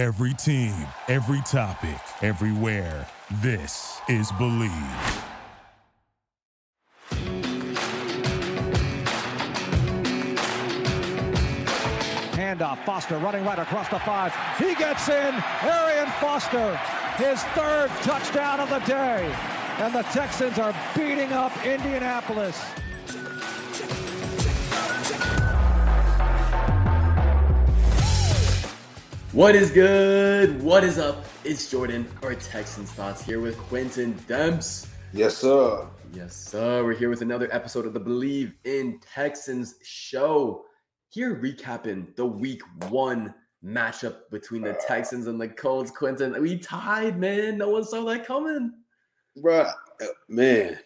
Every team, every topic, everywhere. This is Believe. Handoff. Foster running right across the five. He gets in. Arian Foster, his third touchdown of the day. And the Texans are beating up Indianapolis. What is good? What is up? It's Jordan, our Texans Thoughts here with Quentin Demps. Yes, sir. Yes, sir. We're here with another episode of the Believe in Texans show. Here recapping the week one matchup between the Texans and the Colts. Quentin, we tied, man. No one saw that coming. Bruh, uh, man.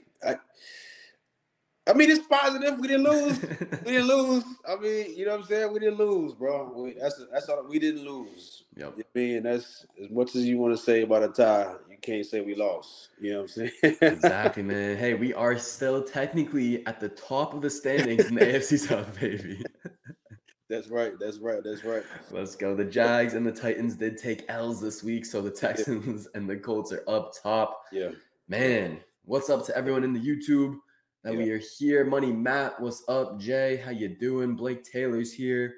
I, mean, it's positive. We didn't lose. we didn't lose. I mean, you know what I'm saying? We didn't lose, bro. We, that's that's all. We didn't lose. Yep. I mean, that's as much as you want to say about a tie. You can't say we lost. You know what I'm saying? exactly, man. Hey, we are still technically at the top of the standings in the AFC South, baby. That's right. That's right. That's right. Let's go. The Jags and the Titans did take L's this week, so the Texans and the Colts are up top. Yeah. Man, what's up to everyone in the YouTube? That Yeah. we are here. Money Matt, what's up? Jay, how you doing? Blake Taylor's here.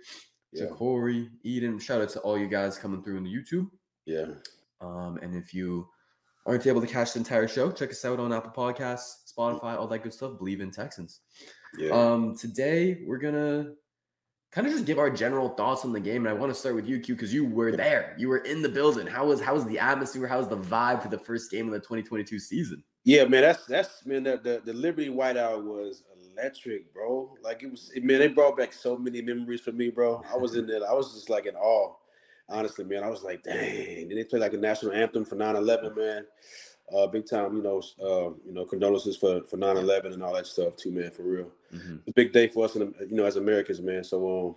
Yeah. To Corey, Eden. Shout out to all you guys coming through in the YouTube. Yeah. Um, and if you aren't able to catch the entire show, check us out on Apple Podcasts, Spotify, all that good stuff. Believe in Texans. Yeah. Um, today we're gonna kind of just give our general thoughts on the game, and I want to start with you, Q, because you were there. You were in the building. How was how was the atmosphere? How was the vibe for the first game of the 2022 season? Yeah, man, that's that's man. The, the the Liberty Whiteout was electric, bro. Like it was, man. They brought back so many memories for me, bro. I was in there. I was just like in awe. Honestly, man, I was like, dang. Then they played like a national anthem for 9/11, man. Uh, big time, you know. Uh, you know, condolences for for 9/11 and all that stuff too, man. For real, Mhm. a big day for us, and you know, as Americans, man. So, um,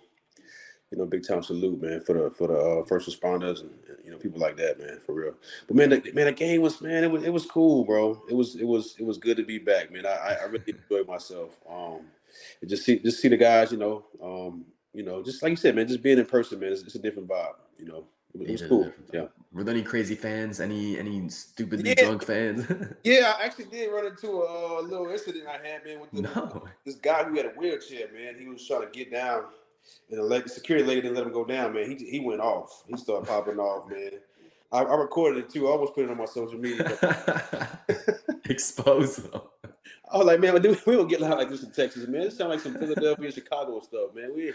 you know, big time salute, man, for the for the uh, first responders and you know people like that, man, for real. But man, the, man, the game was man, it was it was cool, bro. It was it was it was good to be back, man. I I, really enjoyed myself. Um, and just see just see the guys, you know, um, you know, just like you said, man, just being in person, man, it's, it's a different vibe, you know. It was, it was cool. Yeah. Were there any crazy fans? Any any stupidly Yeah. drunk fans? Yeah, I actually did run into a uh, little incident I had, man, with the, no. this guy who had a wheelchair, man. He was trying to get down, and the lady, security lady didn't let him go down, man. He he went off. He started popping off, man. I, I recorded it too. I almost put it on my social media. But Exposed though. I was like, man, dude, we don't get loud like this in Texas, man. It sounds like some Philadelphia, Chicago stuff, man. We,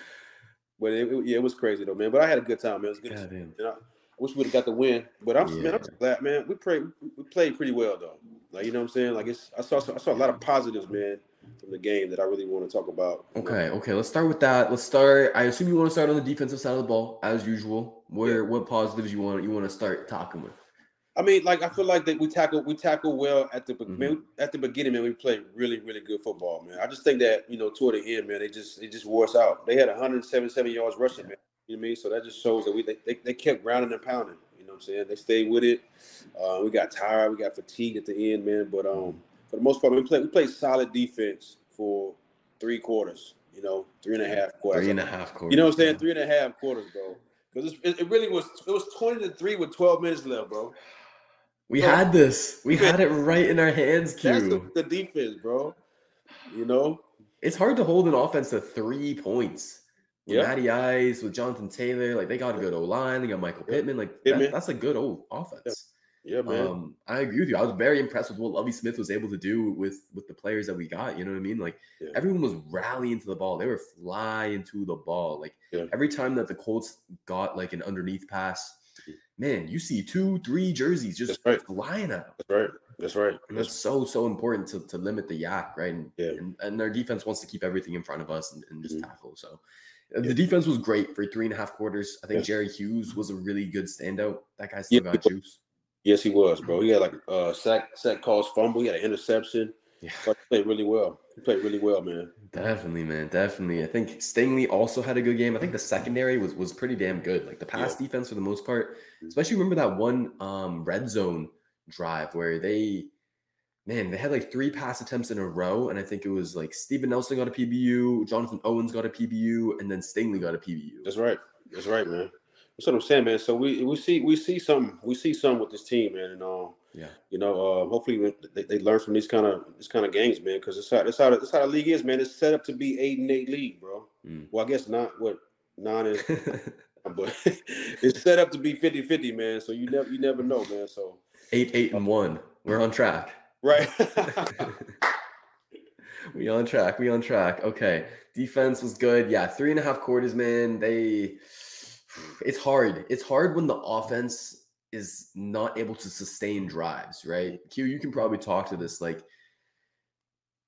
but it, it- yeah, it was crazy though, man. But I had a good time, man. It was good. to And I, I wish we would have got the win, but I'm man, I'm Yeah. glad, man. We played we played pretty well though. Like you know what I'm saying? Like it's I saw I saw a lot of positives, man, from the game that I really want to talk about. Okay, okay. Let's start with that. Let's start. I assume you want to start on the defensive side of the ball, as usual. Where what positives you want you want to start talking with? I mean, like I feel like that we tackle we tackle well at the Mhm. man, at the beginning, man. We played really really good football, man. I just think that you know toward the end, man, they just they just wore us out. They had 177 yards rushing, man. You know what I mean? So that just shows that we they, they, they kept grounding and pounding. You know what I'm saying? They stayed with it. Uh, we got tired, we got fatigued at the end, man. But um, for the most part, we played we played solid defense for three quarters. You know, three and a half quarters. Three and a half quarters. You know what I'm saying? Three and a half quarters, bro. Because it, it really was it was 20 to three with 12 minutes left, bro. We Bro. had this. We had it right in our hands, That's the, the defense, bro. You know? It's hard to hold an offense to three points. With Yeah. Matty Ice, with Jonathan Taylor, like they got a good O line. They got Michael Yeah. Pittman. Like Pittman. that, that's a good old offense. Yeah, man. Um, I agree with you. I was very impressed with what Lovie Smith was able to do with with the players that we got. You know what I mean? Like Yeah. everyone was rallying to the ball. They were flying to the ball. Like Yeah. every time that the Colts got like an underneath pass, man, you see two, three jerseys just That's right. flying out. That's right. That's right. And that's That's, so so important to, to limit the YAC, right? And, Yeah. and and our defense wants to keep everything in front of us and, and just Mhm. tackle. So Yeah. the defense was great for three and a half quarters. I think Yeah. Jerry Hughes was a really good standout. That guy still Yeah, got juice. Yes, he was, bro. He had like uh sack sack calls fumble, he had an interception. Yeah. But he played really well. He played really well, man. Definitely, man. Definitely. I think Stingley also had a good game. I think the secondary was was pretty damn good. Like the pass defense for the most part. Mhm. Especially remember that one um red zone drive where they man, they had like three pass attempts in a row. And I think it was like Steven Nelson got a PBU, Jonathan Owens got a PBU, and then Stingley got a PBU. That's right. That's right, man. That's what I'm saying, man. So we we see we see some we see some with this team, man, and um, Yeah. you know, uh, hopefully they, they learn from these kind of this kind of games, man, because it's how that's how that's how the league is, man. It's set up to be eight and eight league, bro. Mm. Well, I guess not what nine is, but it's set up to be 50-50, man. So you never you never know, man. So eight, eight, and one. We're on track. right, we on track. We on track. Okay. Defense was good. Yeah, three and a half quarters, man. They it's hard. It's hard when the offense is not able to sustain drives, right? Q, you can probably talk to this. Like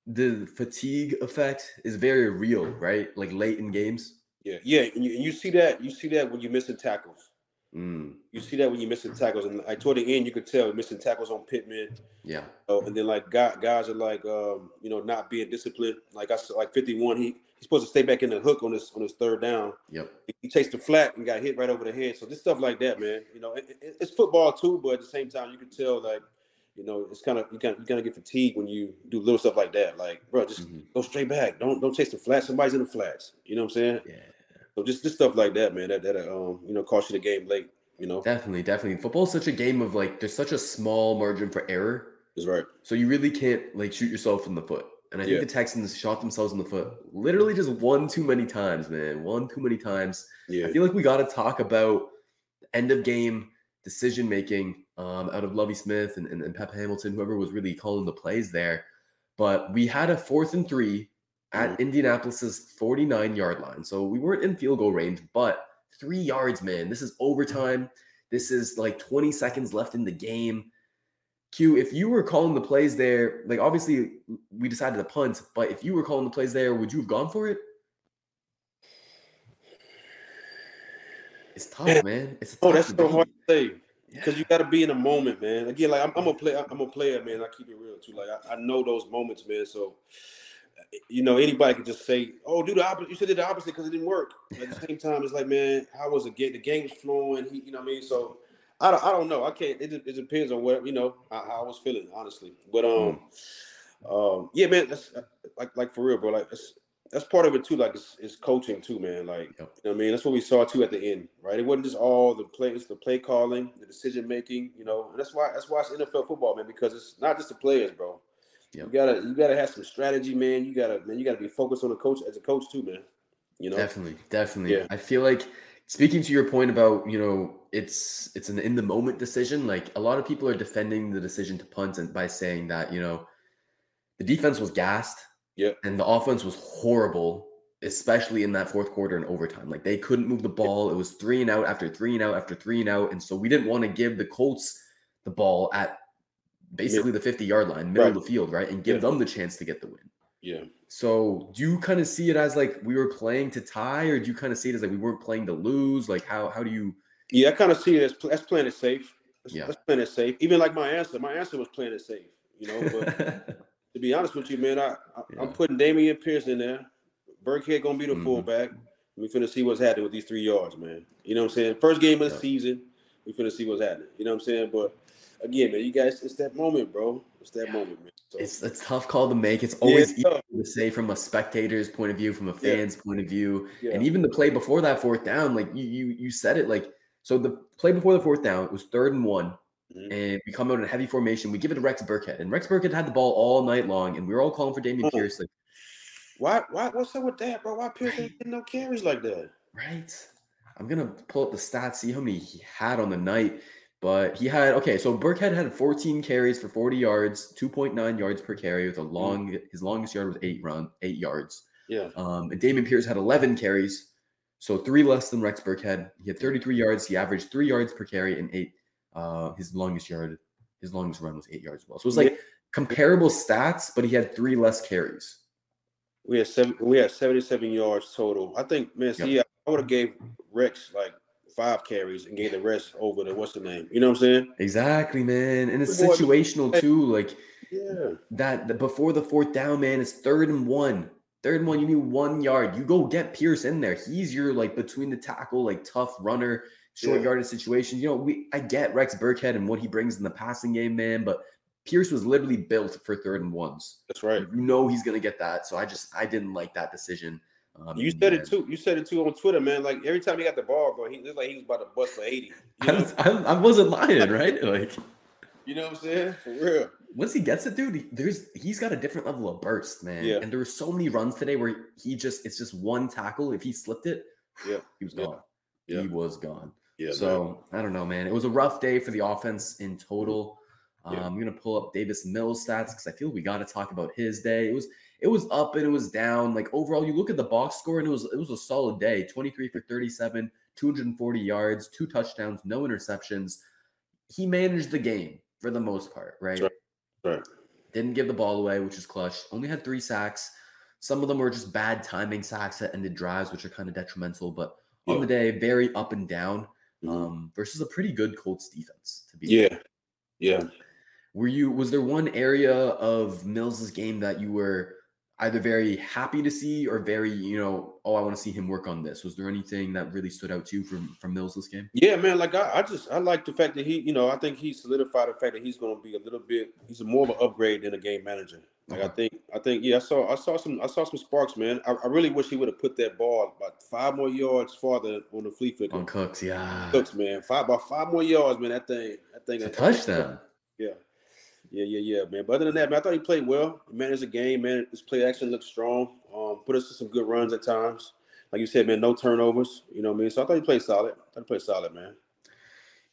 the fatigue effect is very real, right? Like late in games. yeah, yeah, and you, you see that you see that when you're missing tackles. Mm, You see that when you're missing tackles, and like toward the end, you could tell missing tackles on Pittman. yeah. Oh, and then like guys, guys are like um, you know not being disciplined. Like I said, like 51, he he's supposed to stay back in the hook on his on his third down. Yep. He chased the flat and got hit right over the head. So this stuff like that, man. You know, it, it- it's football too, but at the same time, you can tell like you know it's kind of you kind you kind of get fatigued when you do little stuff like that. Like bro, just Mhm. go straight back. Don't don't chase the flats. Somebody's in the flats. You know what I'm saying? Yeah. So just this stuff like that, man. That that um you know cost you the game late. You know, Definitely, definitely. Football's such a game of like there's such a small margin for error. is right. So you really can't like shoot yourself in the foot. And I think Yeah. the Texans shot themselves in the foot literally just one too many times, man. One too many times. Yeah. I feel like we got to talk about end of game decision making um, out of Lovie Smith and, and, and Pep Hamilton, whoever was really calling the plays there. But we had a fourth and three at Mhm. Indianapolis's 49 yard line. So we weren't in field goal range, but three yards, man. This is overtime. This is like 20 seconds left in the game. Q, if you were calling the plays there, like obviously we decided to punt, but if you were calling the plays there, would you have gone for it? It's tough, Yeah. man. It's Oh, tough that's to so hard to say because you got to be in the moment, man. Again, like I'm, I'm a player. I'm a player, man. I keep it real too. Like I, I know those moments, man. So you know, anybody could just say, "Oh, do the opposite." You said the opposite because it didn't work. But at the same time, it's like, man, how was it? game? The game was flowing. He, you know what I mean? So I don't, I don't know. I can't. It, it depends on what you know how, how I was feeling, honestly. But um, um, yeah, man. That's uh, like, like for real, bro. Like that's that's part of it too. Like it's, it's coaching too, man. Like you know what I mean? That's what we saw too at the end, right? It wasn't just all the plays, the play calling, the decision making. You know, and that's why that's why it's NFL football, man. Because it's not just the players, bro. Yep. You gotta you gotta have some strategy, man. You gotta man, you gotta be focused on the coach as a coach too, man. You know, Definitely, definitely. Yeah. I feel like speaking to your point about you know it's it's an in the moment decision. Like a lot of people are defending the decision to punt and by saying that you know the defense was gassed, Yeah. and the offense was horrible, especially in that fourth quarter and overtime. Like they couldn't move the ball. It was three and out after three and out after three and out, and so we didn't want to give the Colts the ball at basically the 50 yard line, middle Right. of the field, right, and give Yeah. them the chance to get the win. yeah. So do you kind of see it as like we were playing to tie, or do you kind of see it as like we weren't playing to lose? Like how how do you? Yeah, I kind of see it as that's playing it safe. That's, Yeah. that's playing it safe. Even like my answer, my answer was playing it safe. You know, but to be honest with you, man, I, I Yeah. I'm putting Dameon Pierce in there. Burkhead gonna be the Mhm. fullback. We finna see what's happening with these three yards, man. You know what I'm saying? First game of the Yeah. season, we finna see what's happening. You know what I'm saying? But again, man, you guys, it's that moment, bro. It's that Yeah. moment, man. So, it's a tough call to make. It's Yeah, always it's easy to say from a spectator's point of view, from a Yeah. fan's point of view, yeah. and even the play before that fourth down. Like you you you said it. Like so the play before the fourth down, it was third and one, Mhm. and we come out in a heavy formation. We give it to Rex Burkhead, and Rex Burkhead had the ball all night long, and we were all calling for Dameon Oh. Pierce. Like Why? Why? What's up with that, bro? Why Pierce ain't getting no carries like that? Right. I'm gonna pull up the stats, see how many he had on the night. But he had okay, so Burkhead had 14 carries for 40 yards, 2.9 yards per carry with a long his longest yard was eight run, eight yards. Yeah. Um, and Dameon Pierce had 11 carries, so three less than Rex Burkhead. He had 33 yards. He averaged three yards per carry and eight. Uh, his longest yard, his longest run was eight yards as well. So it was like Yeah. comparable stats, but he had three less carries. We had seven. We had seventy-seven yards total. I think, man. See, Yep. I would have gave Rex like five carries and gave the rest over to what's the name? You know what I'm saying? Exactly, man. And it's situational too. Like Yeah. that the, before the fourth down, man, it's third and one. Third and one, you need one yard. You go get Pierce in there. He's your like between the tackle, like tough runner, short Yeah. yardage situation. You know, we I get Rex Burkhead and what he brings in the passing game, man, but Pierce was literally built for third and ones. That's right. You know he's gonna get that. So I just I didn't like that decision. Um, You said it too. You said it too on Twitter, man. Like every time he got the ball, bro, he looked like he was about to bust for eighty. You I, know, I, I wasn't lying, right? Like you know what I'm saying? For real. once he gets it, dude, he- there's he's got a different level of burst, man. Yeah. And there were so many runs today where he just it's just one tackle. If he slipped it, Yeah. he was gone. Yeah. He was gone. Yeah. man. so I don't know, man. It was a rough day for the offense in total. Um, Yeah. I'm gonna pull up Davis Mills stats because I feel we got to talk about his day. It was it was up and it was down. Like overall, you look at the box score and it was it was a solid day. 23 for 37, 240 yards, two touchdowns, no interceptions. He managed the game for the most part, right? right. Right. Didn't give the ball away, which is clutch. Only had three sacks. Some of them were just bad timing sacks that ended drives, which are kind of detrimental. But on Yeah. the day, very up and down Mhm. um, versus a pretty good Colts defense. To be Yeah. Yeah. were you was there one area of Mills's game that you were either very happy to see or very you know oh I want to see him work on this? Was there anything that really stood out to you from from Mills this game? Yeah, man. Like I, I just I like the fact that he, you know, I think he solidified the fact that he's going to be a little bit. He's more of an upgrade than a game manager. Like I think, I think, yeah, I saw, I saw some, I saw some sparks, man. I, I really wish he would have put that ball about five more yards farther on the flea flicker. On Cooks, yeah, Cooks, man, five about five more yards, man. That thing, that thing, it's a touchdown. Yeah, yeah, yeah, yeah, man. But other than that, man, I thought he played well. He managed the game, man. His play action looked strong. Um, put us to some good runs at times. Like you said, man, no turnovers. You know what I mean? So I thought he played solid. I thought he played solid, man.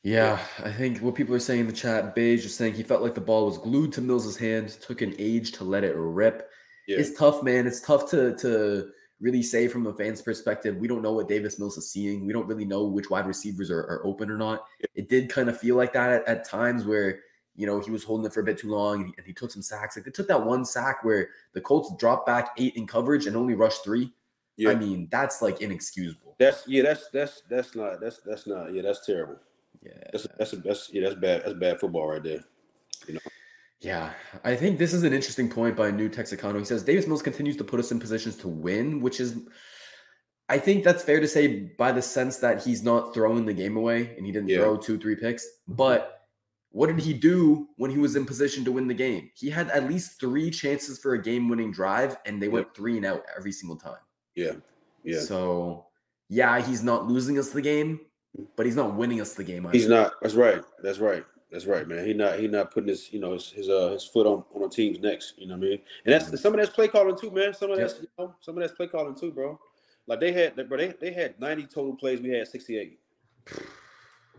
Yeah, I think what people are saying in the chat, Beige is saying he felt like the ball was glued to Mills's hand, took an age to let it rip. Yeah, It's tough, man. It's tough to to really say from a fan's perspective. We don't know what Davis Mills is seeing. We don't really know which wide receivers are, are open or not. It did kind of feel like that at, at times where you know he was holding it for a bit too long and he, and he took some sacks. Like they took that one sack where the Colts dropped back eight in coverage and only rushed three. yeah. I mean, that's like inexcusable. That's yeah, that's that's that's not that's that's not yeah, that's terrible. Yeah. That's that's that's yeah, that's bad. That's bad football right there. Yeah, I think this is an interesting point by New Texicano. He says Davis Mills continues to put us in positions to win, which is, I think that's fair to say by the sense that he's not throwing the game away and he didn't Yeah. throw two, three picks. But what did he do when he was in position to win the game? He had at least three chances for a game winning drive and they went three and out every single time. Yeah, yeah. So, yeah, he's not losing us the game, but he's not winning us the game. Either. He's not. That's right. That's right. That's right, man. He not. He not putting his you know his his, uh, his foot on on a team's necks. You know what I mean? And that's some of that's play calling too, man. Some of that's you know some of that's play calling too, bro. Like they had, bro. They they had ninety total plays. We had sixty eight.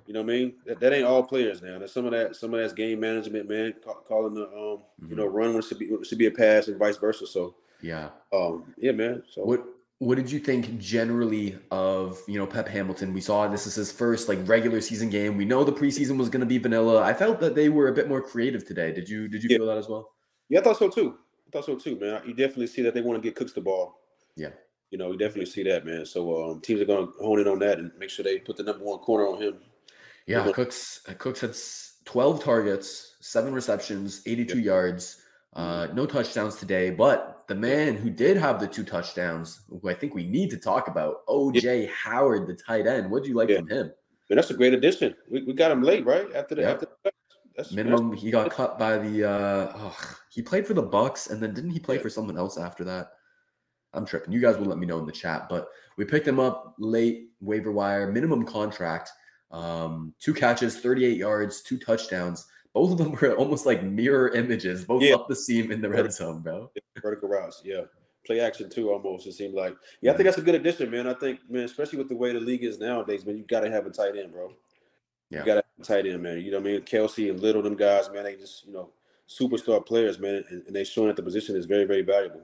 You know what I mean? That, that ain't all players now. There's some of that. Some of that's game management, man. Call, calling the um you know run when it should be it should be a pass and vice versa. So Yeah. um yeah, man. So What what did you think generally of you know Pep Hamilton? We saw this is his first like regular season game. We know the preseason was going to be vanilla. I felt that they were a bit more creative today. Did you did you Yeah. feel that as well? Yeah, I thought so too. I thought so too, man. You definitely see that they want to get Cooks the ball. Yeah. You know, you definitely see that, man. So um, teams are going to hone in on that and make sure they put the number one corner on him. Yeah, Mhm. Cooks uh, Cooks had 12 targets, 7 receptions, 82 yards, uh no touchdowns today, but the man who did have the two touchdowns, who I think we need to talk about, OJ Howard, the tight end. What do you like Yeah. from him? Man, that's a great addition. We, we got him late, right? After the Yeah. after the, that's Minimum he got cut by the uh oh, he played for the Bucs and then didn't he play Yeah. for someone else after that? I'm tripping. You guys will let me know in the chat, but we picked him up late waiver wire, minimum contract, um, two catches, 38 yards, two touchdowns. Both of them were almost like mirror images, both Yeah. up the seam in the red zone, bro. vertical routes. Yeah, play action too. Almost it seemed like. Yeah, I think that's a good addition, man. I think, man, especially with the way the league is nowadays, man, you got to have a tight end, bro. Yeah. You got to have a tight end, man. You know what I mean? Kelce and Kittle, them guys, man, they just you know superstar players, man, and, and they showing that the position is very, very valuable.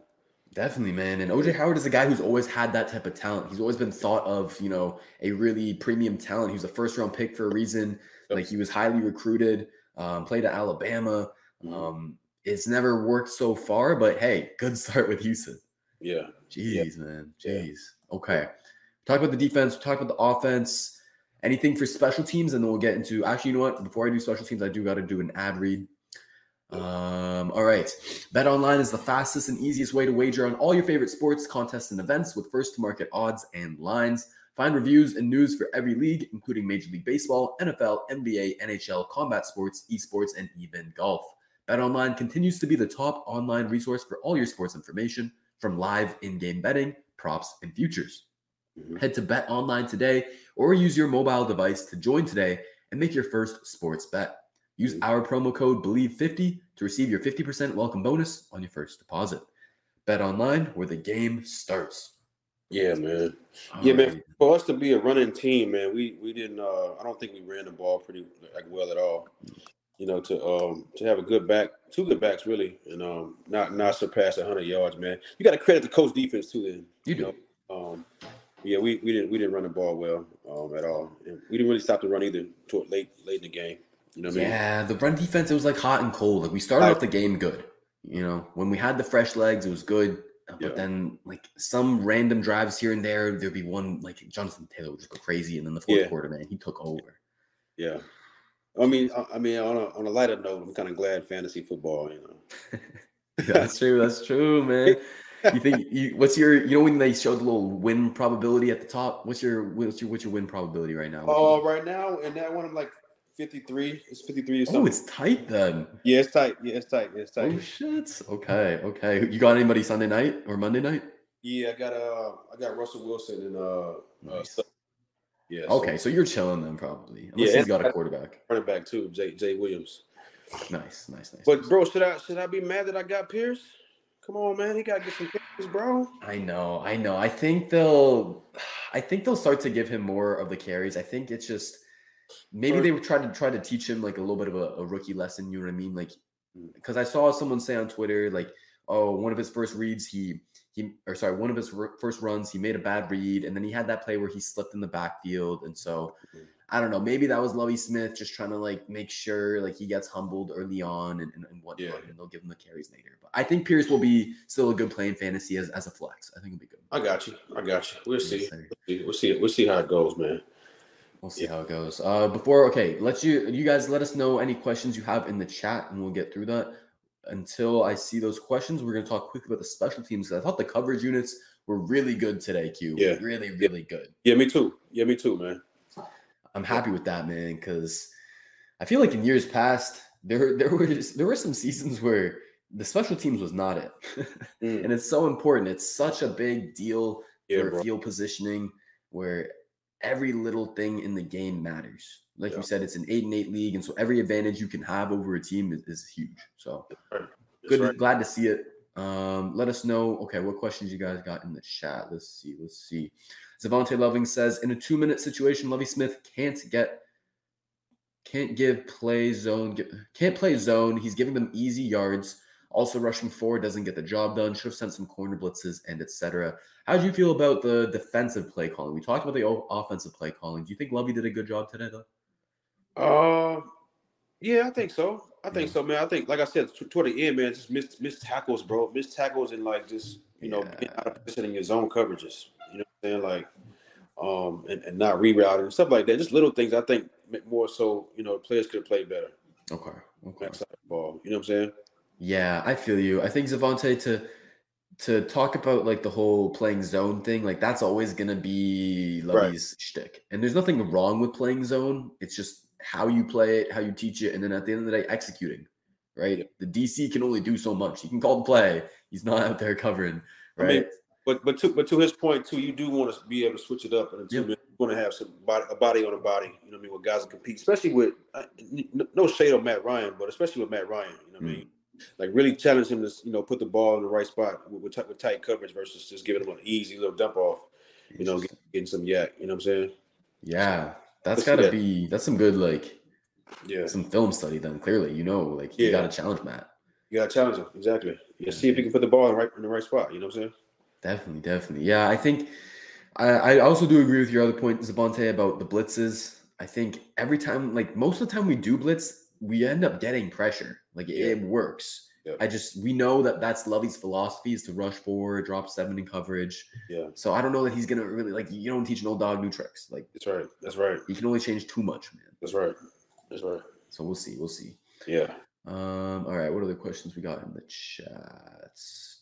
Definitely, man. And OJ Howard is a guy who's always had that type of talent. He's always been thought of, you know, a really premium talent. He was a first round pick for a reason. Yep. Like he was highly recruited, um, played at Alabama. Mhm. Um, it's never worked so far, but hey, good start with Houston. Yeah, Jeez, man. Yeah. Jeez. Okay. Talk about the defense. Talk about the offense. Anything for special teams, and then we'll get into. Actually, you know what? Before I do special teams, I do got to do an ad read. Um, all right. BetOnline is the fastest and easiest way to wager on all your favorite sports, contests, and events with first to market odds and lines. Find reviews and news for every league, including Major League Baseball, NFL, NBA, NHL, combat sports, esports, and even golf. BetOnline continues to be the top online resource for all your sports information, from live in-game betting, props, and futures. Mhm. Head to BetOnline today or use your mobile device to join today and make your first sports bet. Use our promo code BELIEVE50 to receive your 50% welcome bonus on your first deposit. BetOnline, where the game starts. Yeah, man. Yeah, man. For us to be a running team, man, we we didn't. Uh, I don't think we ran the ball pretty like well at all. You know, to um to have a good back, two good backs really, and um not not surpass hundred yards, man. You got to credit the coach defense too. Then You do. know, um, yeah, we, we didn't we didn't run the ball well um at all, and we didn't really stop the run either toward late late in the game. You know what I mean? Yeah, the run defense, it was like hot and cold. Like we started off the game good. You know, when we had the fresh legs, it was good. uh, But Yeah. then like some random drives here and there, there'd be one like Jonathan Taylor would just go crazy. And then the fourth Yeah. quarter, man, he took over. Yeah. I mean, I, I mean, on a on a lighter note, I'm kind of glad fantasy football. You know, that's true. That's true, man. You think you what's your you know when they showed the little win probability at the top? What's your what's your what's your win probability right now? Oh, right now, and that one I'm like 53. It's 53 or oh, it's tight then. yeah, it's tight. Yeah, it's tight. Yeah, it's tight. Oh shit. Okay, okay. You got anybody Sunday night or Monday night? Yeah, I got uh, I got Russell Wilson and uh, uh Nice. yeah. Okay, so you're chilling then probably. Unless Yeah, he's got a quarterback. running back too, Jay Jay Williams. Nice, nice, nice. But nice. bro, should I should I be mad that I got Pierce? Come on, man, he got to get some carries, bro. I know, I know. I think they'll, I think they'll start to give him more of the carries. I think it's just maybe Sure. they would try to try to teach him like a little bit of a, a rookie lesson. You know what I mean? Like, because I saw someone say on Twitter like, oh, one of his first reads, he he or sorry, one of his r- first runs, he made a bad read, and then he had that play where he slipped in the backfield, and so. Mhm. I don't know. Maybe that was Lovie Smith just trying to like make sure like he gets humbled early on and, and, and whatnot, Yeah. and they'll give him the carries later. But I think Pierce will be still a good play in fantasy as, as a flex. I think it'll be good. I got you. I got you. We'll Yes, see. We'll see. We'll see how it goes, man. We'll see how it goes. Uh, before okay, let you you guys let us know any questions you have in the chat, and we'll get through that. Until I see those questions, we're gonna talk quickly about the special teams. I thought the coverage units were really good today. Q, Yeah. really, really good. Yeah, me too. Yeah, me too, man. I'm happy with that, man, because I feel like in years past there there were just, there were some seasons where the special teams was not it, Mm. and it's so important. It's such a big deal Yeah, for bro. field positioning where every little thing in the game matters. Like Yeah. you said, it's an eight and eight league, and so every advantage you can have over a team is, is huge. So That's good, right. glad to see it. Um, let us know. Okay, what questions you guys got in the chat? Let's see. Let's see. Zavante Loving says, in a two-minute situation, Lovie Smith can't get, can't give play zone, can't play zone. He's giving them easy yards. Also, rushing forward doesn't get the job done. Should have sent some corner blitzes and etc. How do you feel about the defensive play calling? We talked about the offensive play calling. Do you think Lovie did a good job today, though? Uh, yeah, I think so. I think Yeah. so, man. I think, like I said, t- toward the end, man, just missed missed tackles, bro. Missed tackles and like just you know Yeah. out of position in your zone coverages. You know what I'm saying? Like, um, and, and not rerouting and stuff like that. Just little things. I think more so. You know, players could have played better. Okay. Okay. Ball. You know what I'm saying? Yeah, I feel you. I think Zavante to to talk about like the whole playing zone thing, like that's always gonna be Right. Shtick. And there's nothing wrong with playing zone. It's just how you play it, how you teach it, and then at the end of the day, executing. Right? Yeah. The DC can only do so much. He can call the play. He's not out there covering. I Right. mean, But but to but to his point too, you do want to be able to switch it up, and Yep. you want to have some body, a body on a body. You know what I mean? With guys that compete, especially with uh, no shade on Matt Ryan, but especially with Matt Ryan. You know what I Mm. mean? Like really challenge him to you know put the ball in the right spot with, with, tight, with tight coverage versus just giving him an easy little dump off. You know, Interesting. get, getting some YAC. You know what I'm saying? yeah, that's Let's see gotta that. be that's some good like Yeah, some film study then. Clearly, you know, like you Yeah. gotta challenge Matt. you got to challenge him exactly. Yeah, see if he can put the ball in the right in the right spot. You know what I'm saying? Definitely, definitely. Yeah, I think I, I also do agree with your other point, Zavante, about the blitzes. I think every time, like most of the time we do blitz, we end up getting pressure. Like it, Yeah. it works. Yeah. I just we know that that's Lovie's philosophy is to rush forward, drop seven in coverage. Yeah, So I don't know that he's gonna really like. You don't teach an old dog new tricks. Like that's right. That's right. you can only change too much, man. That's right. That's right. So we'll see. We'll see. Yeah. Um, all right, what other questions we got in the chats?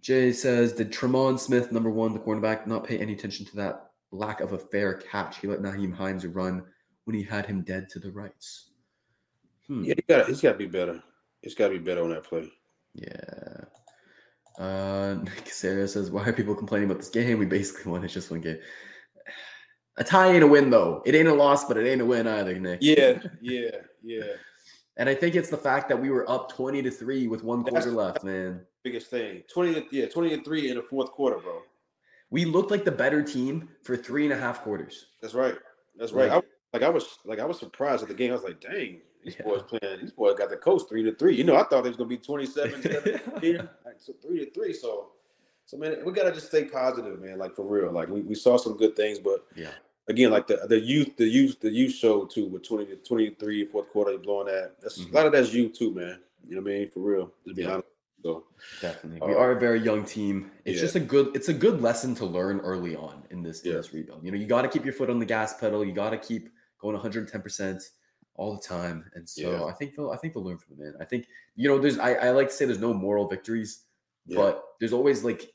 Jay says, Did Tremon Smith, number one, the cornerback, not pay any attention to that lack of a fair catch? He let Nyheim Hines run when he had him dead to the rights. Hmm. Yeah, he got he's got to be better. He's got to be better on that play. Yeah. Uh, Nick Sarah says, "Why are people complaining about this game? We basically won. It's just one game. A tie ain't a win though. It ain't a loss, but it ain't a win either, Nick. Yeah, yeah, yeah. And I think it's the fact that we were up twenty to three with one That's- quarter left, man. Biggest thing. Twenty, to- yeah, twenty to three in the fourth quarter, bro. We looked like the better team for three and a half quarters. That's right. That's right. Like- I, like I was, like I was surprised at the game. I was like, dang, these Yeah. boys playing. These boys got the coach three to three. You know, I thought it was gonna be 27, 17, like, so three to three. So, so man, we gotta just stay positive, man. Like for real. Like we, we saw some good things, but Yeah. again, like the the youth, the youth, the youth showed too with 20 to 23, fourth quarter, blowing that. That's Mhm. a lot of that's you too, man. You know what I mean? For real. To be Yeah. honest. So Definitely. We Uh, are a very young team. It's yeah. just a good it's a good lesson to learn early on in this in this rebuild. You know, you got to keep your foot on the gas pedal. You got to keep going 110% all the time. And so Yeah. I think they'll I think they'll learn from it, man. I think you know there's I, I like to say there's no moral victories, yeah. but there's always like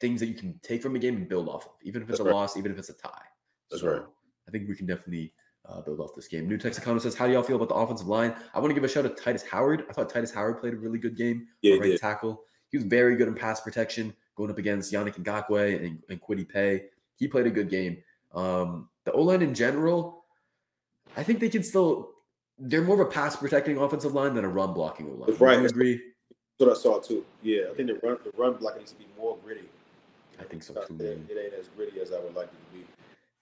things that you can take from a game and build off of, even if it's That's a right. loss, even if it's a tie. That's So right. I think we can definitely uh, build off this game. New Texicano says, How do y'all feel about the offensive line? I want to give a shout out to Tytus Howard. I thought Tytus Howard played a really good game Yeah, he right did. tackle. He was very good in pass protection, going up against Yannick Ngakoue and, and Kwity Paye. He played a good game. Um, the O line in general, I think they can still. They're more of a pass protecting offensive line than a run blocking O line. That's right. Would you agree? That's what I saw too. Yeah, I think the run the run block needs to be more gritty. I think so It too. ain't Man. it ain't as gritty as I would like it to be.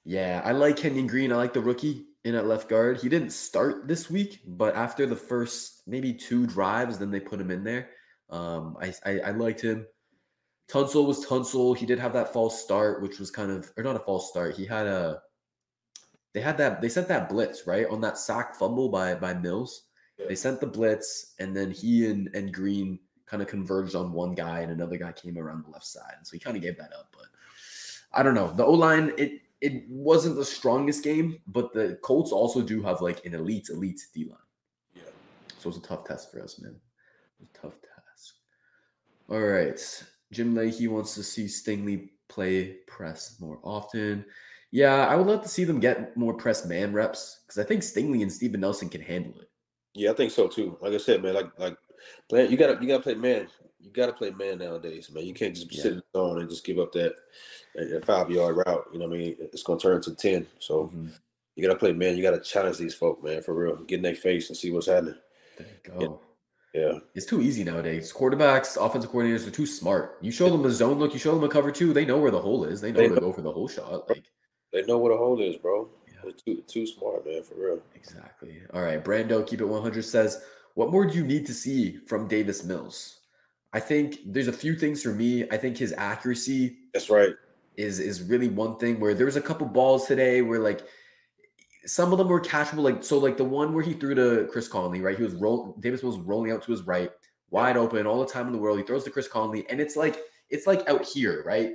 Yeah, I like Kenyon Green. I like the rookie in at left guard. He didn't start this week, but after the first maybe two drives, then they put him in there. Um, I, I I liked him. Tunsil was Tunsil. He did have that false start, which was kind of or not a false start. He had a they had that they sent that blitz right on that sack fumble by by Mills. Yeah. They sent the blitz, and then he and and Green kind of converged on one guy, and another guy came around the left side, and so he kind of gave that up. But I don't know. The O line it it wasn't the strongest game, but the Colts also do have like an elite elite D line. Yeah. So it's a tough test for us, man. Tough task. All right. Jim Leahy wants to see Stingley play press more often. Yeah, I would love to see them get more press man reps because I think Stingley and Steven Nelson can handle it. Yeah, I think so too. Like I said, man, like like play, you gotta you gotta play man. You gotta play man nowadays, man. You can't just Yeah. sit in the zone and just give up that, that five yard route. You know what I mean? It's gonna turn to ten. So Mhm. you gotta play man. You gotta challenge these folk, man, for real. Get in their face and see what's happening. There you go. Yeah. It's too easy nowadays. Quarterbacks, offensive coordinators are too smart. You show them a zone look, you show them a cover two, they know where the hole is. They know They to know. go for the whole shot. Like They know what a hole is, bro. Yeah. They're too too smart, man, for real. Exactly. All right. Brando, keep it 100 says, What more do you need to see from Davis Mills? I think there's a few things for me. I think his accuracy That's right. is is really one thing where there was a couple balls today where like some of them were catchable. Like so, like the one where he threw to Chris Conley, right? He was roll Davis Mills was rolling out to his right, wide open, all the time in the world. He throws to Chris Conley, and it's like it's like out here, right?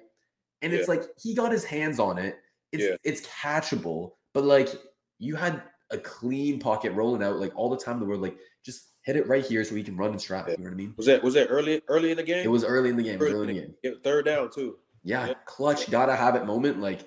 And it's like he got his hands on it. It's Yeah. it's catchable, but like you had a clean pocket rolling out like all the time in the world. Like just hit it right here so he can run and strap. Yeah. You know what I mean? Was that was that early early in the game? It was early in the game. Was early in the game. Yeah, third down too. Yeah, Yeah. clutch, gotta have it moment. Like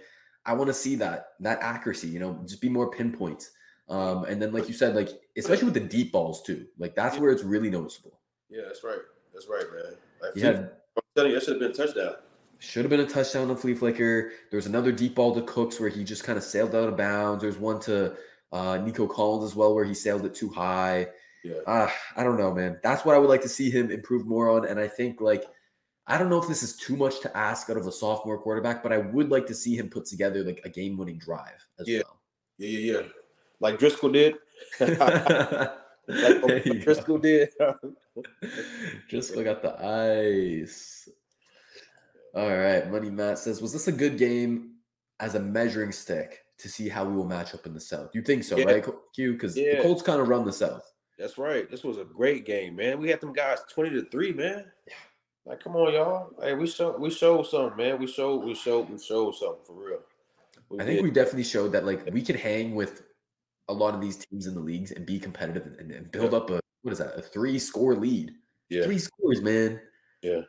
I want to see that that accuracy. You know, just be more pinpoint. Um, and then like you said, like especially with the deep balls too. Like that's Yeah. where it's really noticeable. Yeah, that's right. That's right, man. Like, had I'm telling you, that should have been a touchdown. Should have been a touchdown on flea flicker. There was another deep ball to Cooks where he just kind of sailed out of bounds. There's one to uh, Nico Collins as well where he sailed it too high. Yeah. Uh, I don't know, man. That's what I would like to see him improve more on. And I think like I don't know if this is too much to ask out of a sophomore quarterback, but I would like to see him put together like a game-winning drive as Yeah. well. Yeah, yeah, yeah. Like Driscoll did. like There you go. Driscoll did. Driscoll got the ice. All right. Money Matt says, was this a good game as a measuring stick to see how we will match up in the South? You think so, Yeah. right, Q? Because the Colts kind of run the South. That's right. This was a great game, man. We had them guys twenty to three, man. Yeah. Like, come on, y'all. Hey, we show we showed something, man. We showed we showed we showed something for real. We I think did. we definitely showed that like we can hang with a lot of these teams in the leagues and be competitive and, and build Yeah. up a what is that a three score lead. yeah Three scores, man. yeah.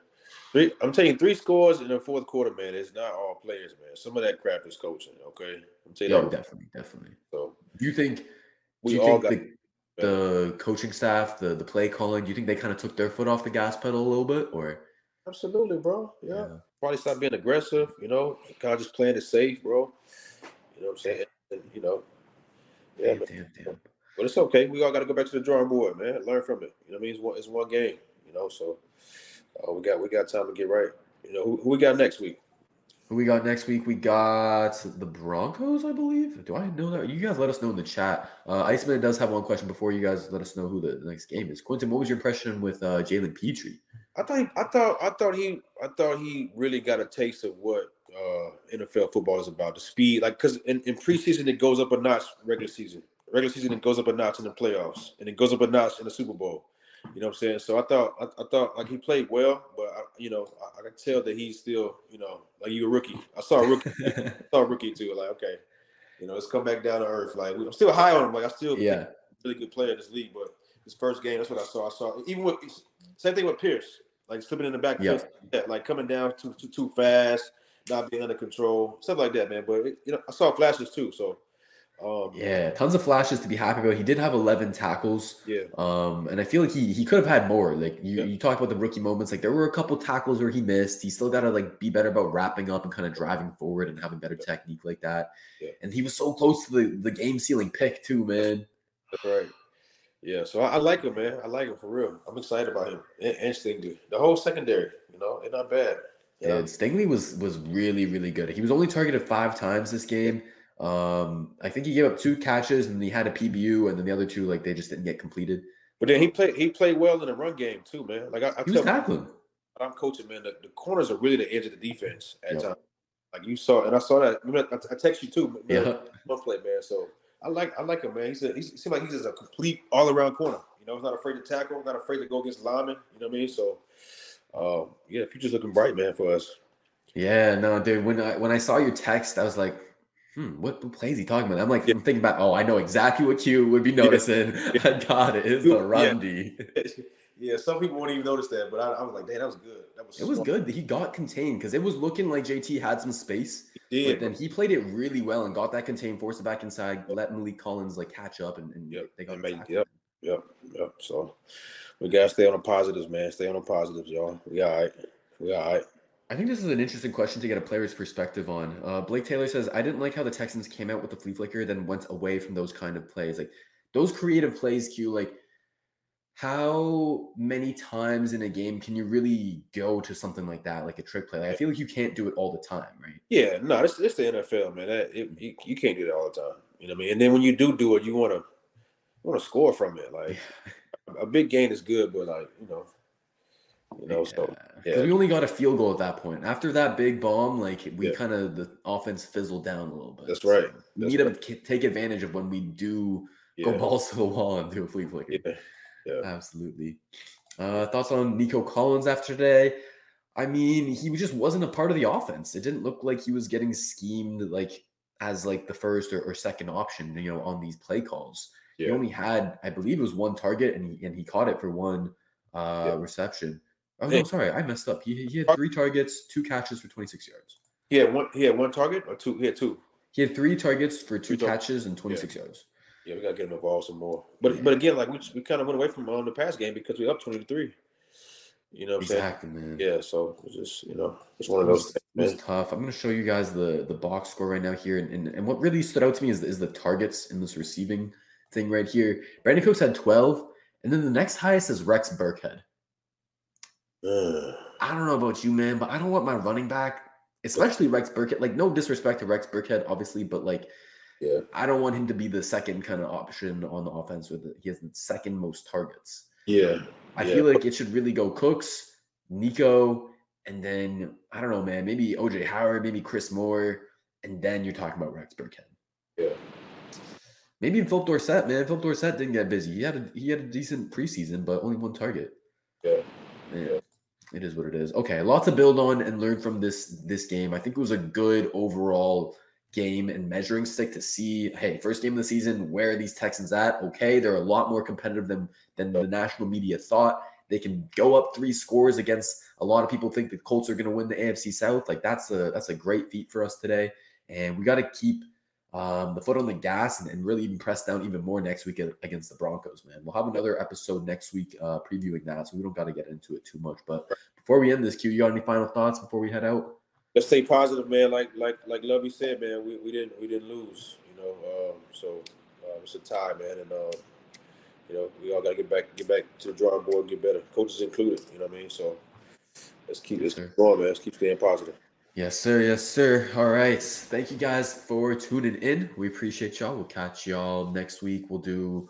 Three, I'm taking three scores in the fourth quarter, man. It's not all players, man. Some of that crap is coaching. Okay, I'm telling you. Yeah, definitely, definitely. So Do you think? Do we you all think got. the, the coaching staff, the the play calling, do you think they kind of took their foot off the gas pedal a little bit, or Absolutely, bro. Yeah. yeah. Probably stop being aggressive, you know, kind of just playing it safe, bro. You know what I'm saying? And, you know, yeah. Damn, damn, damn. But it's okay. We all got to go back to the drawing board, man. Learn from it. You know what I mean? It's one, it's one game, you know, so uh, we got we got time to get right. You know, who, who we got next week? Who we got next week? We got the Broncos, I believe. Do I know that? You guys let us know in the chat. Uh, Iceman does have one question before you guys let us know who the, the next game is. Quentin, what was your impression with uh, Jalen Pitre? I thought, he, I thought, I thought he, I thought he really got a taste of what uh, NFL football is about. The speed, like, because in, in preseason it goes up a notch. Regular season, regular season it goes up a notch in the playoffs, and it goes up a notch in the Super Bowl. You know what I'm saying? So I thought I, I thought like he played well, but I, you know I, I can tell that he's still you know like you a rookie. I saw a rookie, I saw a rookie too. Like okay, you know let's come back down to earth. Like I'm still high on him. Like I still yeah really good player in this league, but his first game that's what I saw. I saw even with same thing with Pierce, like slipping in the back, yeah, like coming down too too too fast, not being under control, stuff like that, man. But it, you know I saw flashes too, so um, yeah, tons of flashes to be happy about. He did have 11 tackles. Yeah. Um, and I feel like he he could have had more. Like you, yeah. you talk about the rookie moments. Like there were a couple tackles where he missed. He still got to like be better about wrapping up and kind of driving forward and having better yeah. technique like that. Yeah. And he was so close to the the game sealing pick too, man. That's right. Yeah, so I, I, like him, man. I like him for real. I'm excited about him and, and Stingley. The whole secondary, you know, it's not bad. Yeah, Stingley was was really really good. He was only targeted five times this game. Um, I think he gave up two catches and he had a PBU, and then the other two, like they just didn't get completed. But then he played he played well in the run game too, man. Like I, I he was tackling. I'm coaching, man. The, the, corners are really the edge of the defense at yep. times. Like you saw, and I saw that. I, I text you too. Man, yeah. One play, man. So I like I like him, man. He's a, he seems like he's just a complete all around corner. You know, he's not afraid to tackle, not afraid to go against linemen. You know what I mean? So, um, yeah, future's looking bright, man, for us. Yeah, no, dude. When I when I saw your text, I was like, hmm, what, what play is he talking about? I'm like, yeah. I'm thinking about, oh, I know exactly what Q would be noticing. Yeah. God, it is the run D. Yeah. some people won't even notice that, but I, I was like, damn, that was good. That was. It was good. He got contained because it was looking like JT had some space. He but then he played it really well and got that contained, forced it back inside, let Maliek Collins like catch up, and, and yep. they got. Made, yep, yep, yep. So we gotta stay on the positives, man. Stay on the positives, y'all. We all right. We all right. I think this is an interesting question to get a player's perspective on. Uh, Blake Taylor says, I didn't like how the Texans came out with the flea flicker, then went away from those kind of plays. Like those creative plays, Q, like how many times in a game can you really go to something like that, like a trick play? Like, I feel like you can't do it all the time, right? Yeah, no, it's, it's the NFL, man. That, it, you, you, can't do that all the time. You know what I mean? And then when you do do it, you want to want to score from it. Like a big gain is good, but like you know, you know, so yeah. we only got a field goal at that point. After that big bomb, like we yeah. kind of the offense fizzled down a little bit. That's right. So we need right. to take advantage of when we do yeah. go balls to the wall and do a flea flicker. Yeah. yeah. Absolutely. Uh, thoughts on Nico Collins after today? I mean, he just wasn't a part of the offense. It didn't look like he was getting schemed like as like the first or, or second option, you know, on these play calls. He only had, I believe, it was one target, and he and he caught it for one uh, reception. Oh no, sorry, I messed up. He, he had three targets, two catches for 26 yards. He had one. He had one target or two. He had two. He had three targets for two, catches and 26 yeah. yards. Yeah, we gotta get him involved some more. But yeah. but again, like we we kind of went away from on um, the past game because we up 20 to three. You know, exactly, man. Yeah, so it's just you know, it's one of those. It was, things, tough. I'm going to show you guys the the box score right now here, and, and, and what really stood out to me is is the targets in this receiving thing right here. Brandin Cooks had 12, and then the next highest is Rex Burkhead. I don't know about you, man, but I don't want my running back, especially Rex Burkhead. Like, no disrespect to Rex Burkhead, obviously, but like, yeah, I don't want him to be the second kind of option on the offense with. He has the second most targets. Yeah, I yeah. feel like it should really go Cooks, Nico, and then I don't know, man, maybe OJ Howard, maybe Chris Moore, and then you're talking about Rex Burkhead. Yeah. Maybe Phillip Dorsett, man. Phillip Dorsett didn't get busy. He had a he had a decent preseason, but only one target. Yeah. Yeah it is what it is. Okay, a lot to build on and learn from this this game. I think it was a good overall game and measuring stick to see, hey, first game of the season, where are these Texans at? Okay, they're a lot more competitive than than the national media thought. They can go up three scores against a lot of people think the Colts are going to win the AFC South. Like that's a that's a great feat for us today, and we got to keep um, the foot on the gas and, and, really even press down even more next week against the Broncos, man. We'll have another episode next week uh, previewing that, so we don't got to get into it too much. But before we end this, Q, you got any final thoughts before we head out? Let's stay positive, man. Like like like Lovie said, man, we, we didn't we didn't lose, you know. Um, so uh, it's a tie, man, and uh, you know we all got to get back get back to the drawing board, and get better, coaches included. You know what I mean? So let's keep this going, man. Let's keep staying positive. Yes, sir. Yes, sir. All right. Thank you guys for tuning in. We appreciate y'all. We'll catch y'all next week. We'll do,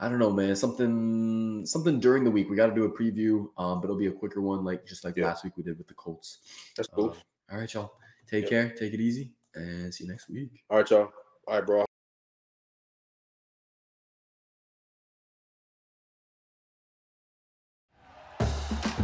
I don't know, man, something something during the week. We got to do a preview, um, but it'll be a quicker one, like just like yeah. last week we did with the Colts. That's cool. Uh, all right, y'all. Take yeah. care. Take it easy, and see you next week. All right, y'all. All right, bro.